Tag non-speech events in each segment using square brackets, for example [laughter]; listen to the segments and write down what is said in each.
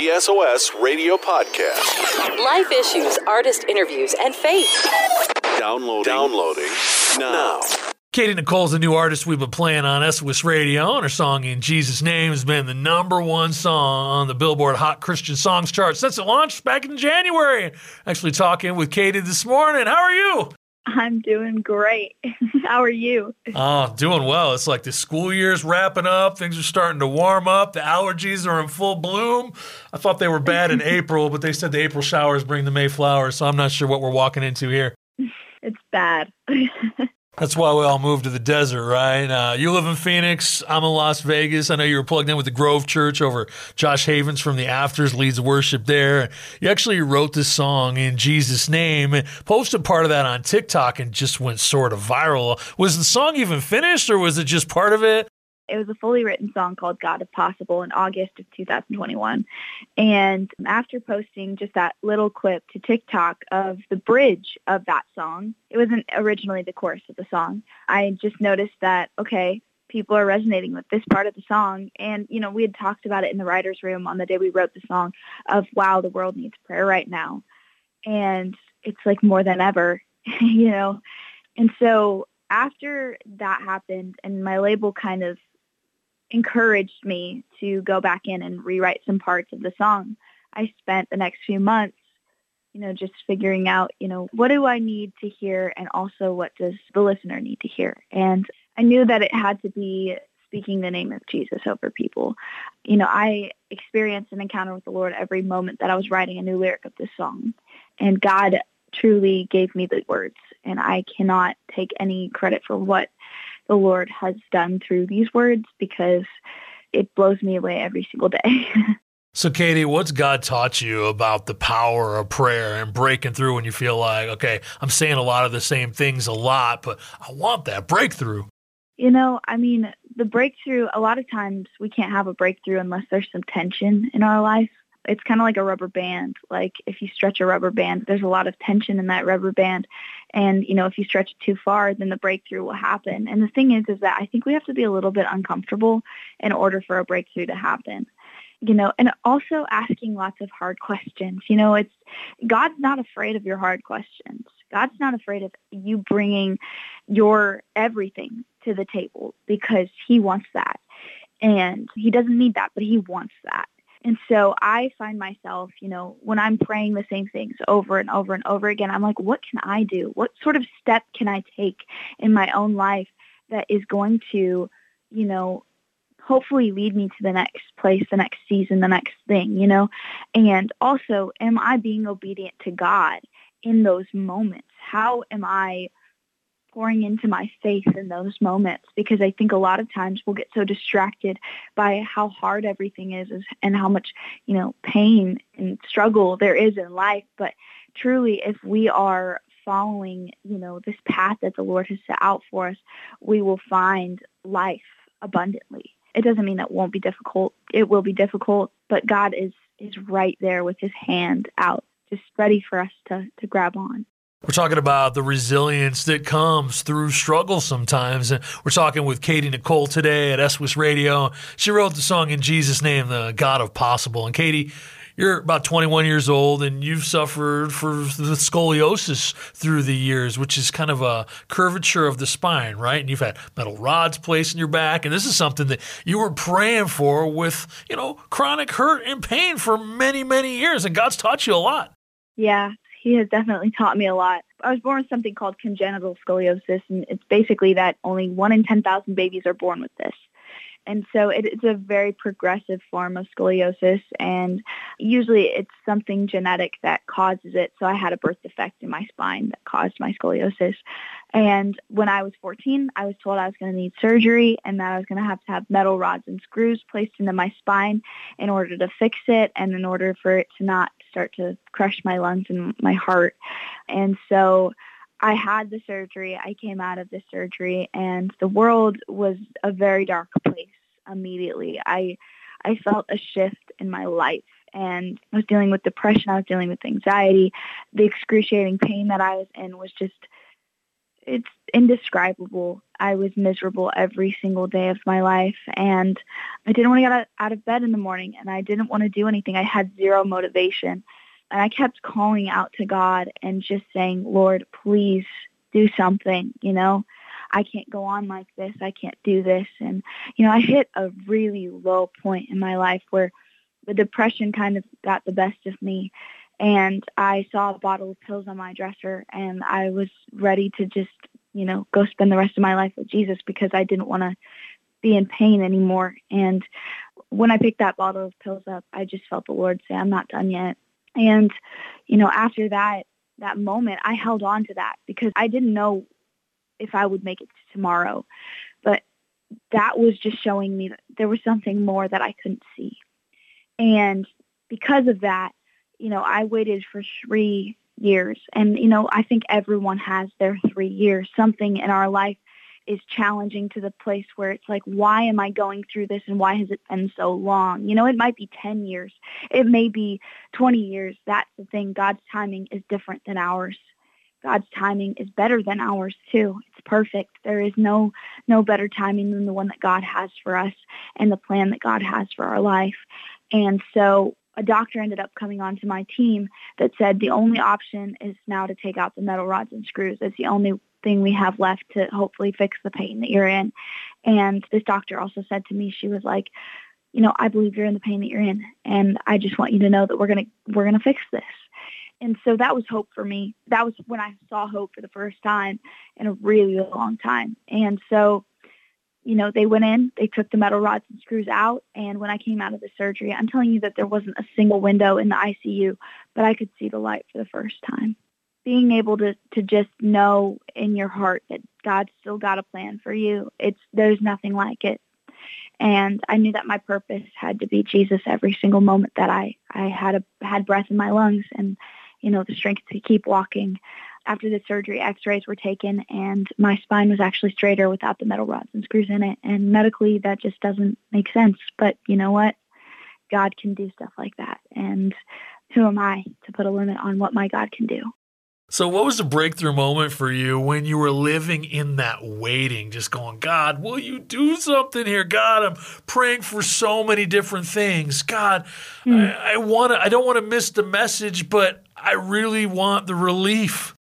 PSOS Radio Podcast. Life issues, artist interviews, and faith. Downloading. Downloading now. Katy Nichole's a new artist we've been playing on SOS Radio, and her song In Jesus' Name has been the number one song on the Billboard Hot Christian Songs chart since it launched back in January. Actually, talking with Katy this morning. How are you? I'm doing great. [laughs] How are you? Oh, doing well. It's like the school year's wrapping up. Things are starting to warm up. The allergies are in full bloom. I thought they were bad in [laughs] April, but they said the April showers bring the May flowers, so I'm not sure what we're walking into here. It's bad. [laughs] That's why we all moved to the desert, right? Uh, you live in Phoenix. I'm in Las Vegas. I know you were plugged in with the Grove Church over Josh Havens from the Afters leads worship there. You actually wrote this song in Jesus' name posted part of that on TikTok and just went sort of viral. Was the song even finished or was it just part of it? It was a fully written song called God of Possible in August of 2021. And after posting just that little clip to TikTok of the bridge of that song, it wasn't originally the chorus of the song. I just noticed that, okay, people are resonating with this part of the song. And, you know, we had talked about it in the writer's room on the day we wrote the song of, wow, the world needs prayer right now. And it's like more than ever, [laughs] you know. And so after that happened and my label kind of encouraged me to go back in and rewrite some parts of the song. I spent the next few months, you know, just figuring out, you know, what do I need to hear and also what does the listener need to hear? And I knew that it had to be speaking the name of Jesus over people. You know, I experienced an encounter with the Lord every moment that I was writing a new lyric of this song. And God truly gave me the words and I cannot take any credit for what the Lord has done through these words because it blows me away every single day. [laughs] so, Katy, what's God taught you about the power of prayer and breaking through when you feel like, okay, I'm saying a lot of the same things a lot, but I want that breakthrough? You know, I mean, the breakthrough, a lot of times we can't have a breakthrough unless there's some tension in our life it's kind of like a rubber band. Like if you stretch a rubber band, there's a lot of tension in that rubber band. And, you know, if you stretch it too far, then the breakthrough will happen. And the thing is, is that I think we have to be a little bit uncomfortable in order for a breakthrough to happen. You know, and also asking lots of hard questions. You know, it's God's not afraid of your hard questions. God's not afraid of you bringing your everything to the table because he wants that. And he doesn't need that, but he wants that. And so I find myself, you know, when I'm praying the same things over and over and over again, I'm like, what can I do? What sort of step can I take in my own life that is going to, you know, hopefully lead me to the next place, the next season, the next thing, you know? And also, am I being obedient to God in those moments? How am I pouring into my faith in those moments because I think a lot of times we'll get so distracted by how hard everything is and how much, you know, pain and struggle there is in life. But truly, if we are following, you know, this path that the Lord has set out for us, we will find life abundantly. It doesn't mean that won't be difficult. It will be difficult, but God is is right there with his hand out, just ready for us to to grab on. We're talking about the resilience that comes through struggle sometimes. And we're talking with Katy Nichole today at SOS Radio. She wrote the song in Jesus' name, The God of Possible. And Katy, you're about 21 years old and you've suffered for the scoliosis through the years, which is kind of a curvature of the spine, right? And you've had metal rods placed in your back. And this is something that you were praying for with, you know, chronic hurt and pain for many, many years. And God's taught you a lot. Yeah, he has definitely taught me a lot. I was born with something called congenital scoliosis, and it's basically that only one in 10,000 babies are born with this. And so it's a very progressive form of scoliosis, and usually it's something genetic that causes it. So I had a birth defect in my spine that caused my scoliosis. And when I was 14, I was told I was going to need surgery and that I was going to have to have metal rods and screws placed into my spine in order to fix it and in order for it to not start to crush my lungs and my heart. And so I had the surgery. I came out of the surgery and the world was a very dark place immediately. I I felt a shift in my life and I was dealing with depression, I was dealing with anxiety. The excruciating pain that I was in was just it's indescribable. I was miserable every single day of my life and I didn't want to get out of bed in the morning and I didn't want to do anything. I had zero motivation. And I kept calling out to God and just saying, Lord, please do something, you know? I can't go on like this. I can't do this. And, you know, I hit a really low point in my life where the depression kind of got the best of me and I saw a bottle of pills on my dresser and I was ready to just, you know, go spend the rest of my life with Jesus because I didn't want to be in pain anymore. And when I picked that bottle of pills up, I just felt the Lord say, I'm not done yet. And, you know, after that, that moment, I held on to that because I didn't know if I would make it to tomorrow. But that was just showing me that there was something more that I couldn't see. And because of that, you know, I waited for three years. And, you know, I think everyone has their three years. Something in our life is challenging to the place where it's like, why am I going through this and why has it been so long? You know, it might be 10 years. It may be 20 years. That's the thing. God's timing is different than ours. God's timing is better than ours too. It's perfect. There is no no better timing than the one that God has for us and the plan that God has for our life. And so a doctor ended up coming onto my team that said the only option is now to take out the metal rods and screws. It's the only thing we have left to hopefully fix the pain that you're in. And this doctor also said to me, she was like, you know, I believe you're in the pain that you're in, and I just want you to know that we're gonna we're gonna fix this. And so that was hope for me. That was when I saw hope for the first time in a really long time. And so you know, they went in, they took the metal rods and screws out, and when I came out of the surgery, I'm telling you that there wasn't a single window in the ICU, but I could see the light for the first time. Being able to to just know in your heart that God's still got a plan for you, it's there's nothing like it. And I knew that my purpose had to be Jesus every single moment that I I had a had breath in my lungs and you know the strength to keep walking after the surgery, x-rays were taken and my spine was actually straighter without the metal rods and screws in it. And medically, that just doesn't make sense. But you know what? God can do stuff like that. And who am I to put a limit on what my God can do? So, what was the breakthrough moment for you when you were living in that waiting, just going, God, will you do something here? God, I'm praying for so many different things. God, hmm. I, I want to, I don't want to miss the message, but I really want the relief.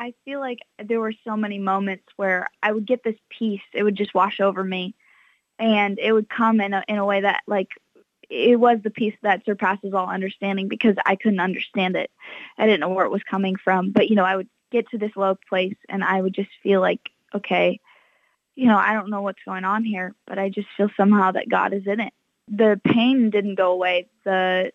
I feel like there were so many moments where I would get this peace. It would just wash over me, and it would come in a in a way that like it was the peace that surpasses all understanding because I couldn't understand it. I didn't know where it was coming from, but you know, I would get to this low place and I would just feel like, okay, you know, I don't know what's going on here, but I just feel somehow that God is in it. The pain didn't go away. The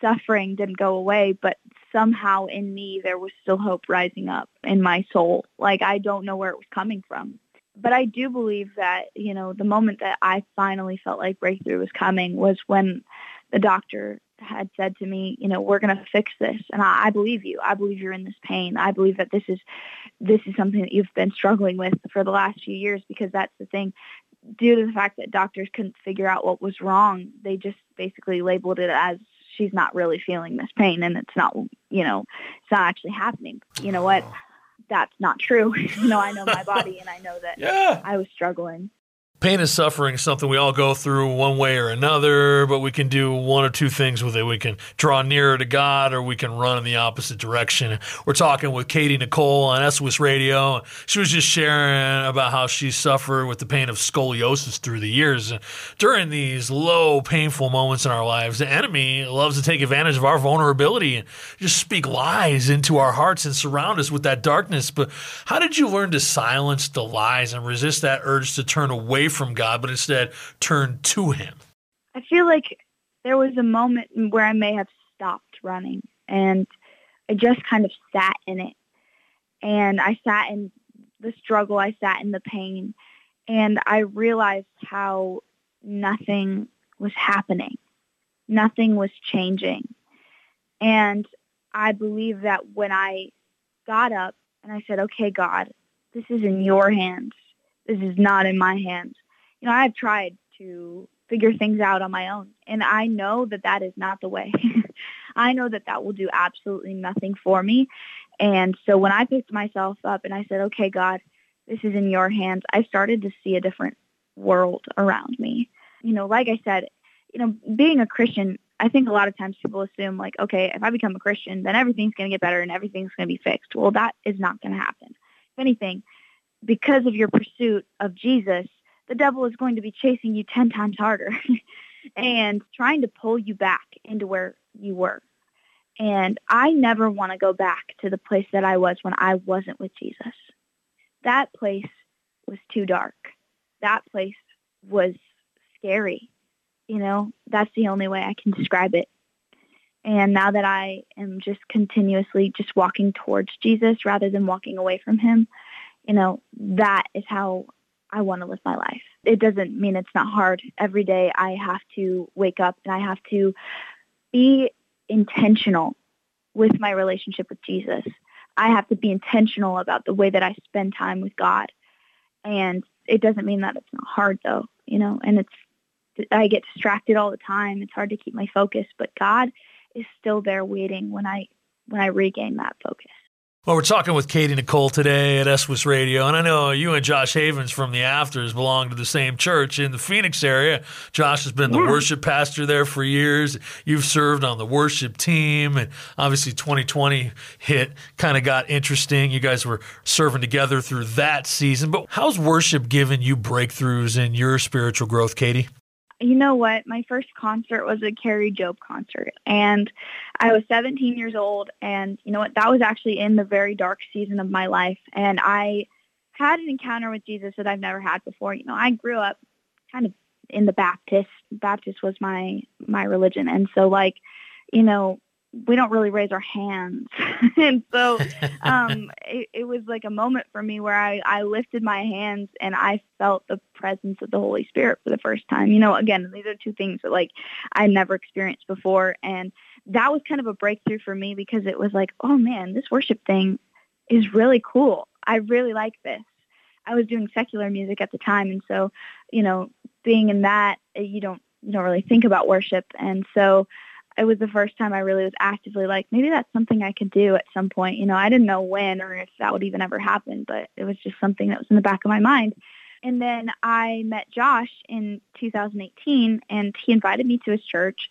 suffering didn't go away, but somehow in me there was still hope rising up in my soul. Like I don't know where it was coming from. But I do believe that, you know, the moment that I finally felt like breakthrough was coming was when the doctor had said to me, you know, we're going to fix this. And I, I believe you. I believe you're in this pain. I believe that this is, this is something that you've been struggling with for the last few years because that's the thing. Due to the fact that doctors couldn't figure out what was wrong, they just basically labeled it as she's not really feeling this pain and it's not you know it's not actually happening. You know what? [sighs] That's not true. [laughs] You know i know my body and i know that yeah. i was struggling Pain and suffering is something we all go through one way or another, but we can do one or two things with it. We can draw nearer to God or we can run in the opposite direction. We're talking with Katy Nichole on SOS Radio. She was just sharing about how she suffered with the pain of scoliosis through the years. During these low, painful moments in our lives, the enemy loves to take advantage of our vulnerability and just speak lies into our hearts and surround us with that darkness. But how did you learn to silence the lies and resist that urge to turn away from God, but instead turn to Him? I feel like there was a moment where I may have stopped running and I just kind of sat in it. And I sat in the struggle, I sat in the pain, and I realized how nothing was happening. Nothing was changing. And I believe that when I got up and I said, okay, God, this is in your hands. This is not in my hands you know, I've tried to figure things out on my own, and I know that that is not the way. [laughs] I know that that will do absolutely nothing for me. And so when I picked myself up and I said, okay, God, this is in your hands, I started to see a different world around me. You know, like I said, you know, being a Christian, I think a lot of times people assume like, okay, if I become a Christian, then everything's going to get better and everything's going to be fixed. Well, that is not going to happen. If anything, because of your pursuit of Jesus, the devil is going to be chasing you 10 times harder [laughs] and trying to pull you back into where you were. And I never want to go back to the place that I was when I wasn't with Jesus. That place was too dark. That place was scary. You know, that's the only way I can describe it. And now that I am just continuously just walking towards Jesus rather than walking away from him, you know, that is how I want to live my life. It doesn't mean it's not hard. Every day I have to wake up and I have to be intentional with my relationship with Jesus. I have to be intentional about the way that I spend time with God. And it doesn't mean that it's not hard though, you know, and it's I get distracted all the time. It's hard to keep my focus, but God is still there waiting when I when I regain that focus. Well, we're talking with Katy Nichole today at SOS Radio, and I know you and Josh Havens from the Afters belong to the same church in the Phoenix area. Josh has been yeah. the worship pastor there for years. You've served on the worship team, and obviously 2020 hit, kind of got interesting. You guys were serving together through that season. But how's worship given you breakthroughs in your spiritual growth, Katy? You know what? My first concert was a Kari Jobe concert, and I was 17 years old. And you know what? That was actually in the very dark season of my life, and I had an encounter with Jesus that I've never had before. You know, I grew up kind of in the Baptist. Baptist was my my religion, and so like, you know, we don't really raise our hands. [laughs] and so [laughs] um, it, it, was like a moment for me where I, I lifted my hands and I felt the presence of the Holy Spirit for the first time. You know, again, these are two things that like I never experienced before. And that was kind of a breakthrough for me because it was like, oh man, this worship thing is really cool. I really like this. I was doing secular music at the time. And so, you know, being in that, you don't, you don't really think about worship. And so, it was the first time I really was actively like, maybe that's something I could do at some point. You know, I didn't know when or if that would even ever happen, but it was just something that was in the back of my mind. And then I met Josh in 2018 and he invited me to his church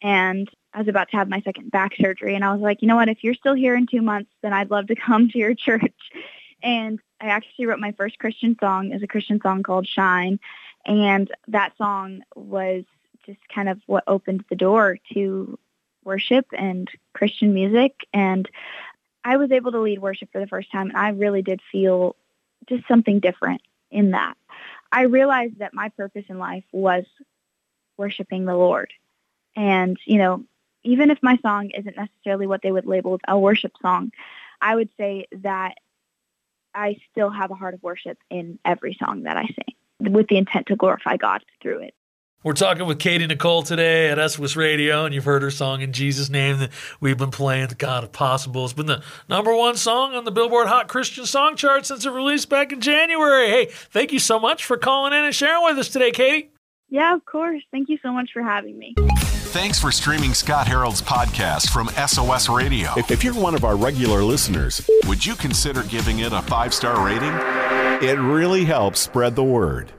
and I was about to have my second back surgery and I was like, you know what, if you're still here in two months, then I'd love to [laughs] come to your church. And I actually wrote my first Christian song as a Christian song called Shine. And that song was just kind of what opened the door to worship and Christian music. And I was able to lead worship for the first time, and I really did feel just something different in that. I realized that my purpose in life was worshiping the Lord. And, you know, even if my song isn't necessarily what they would label a worship song, I would say that I still have a heart of worship in every song that I sing with the intent to glorify God through it. We're talking with Katy Nichole today at SOS Radio, and you've heard her song in Jesus' name that we've been playing, The God of Possible. It's been the number one song on the Billboard Hot Christian Song Chart since it released back in January. Hey, thank you so much for calling in and sharing with us today, Katy. Yeah, of course. Thank you so much for having me. Thanks for streaming Scott Harold's podcast from SOS Radio. If you're one of our regular listeners, would you consider giving it a five star rating? It really helps spread the word.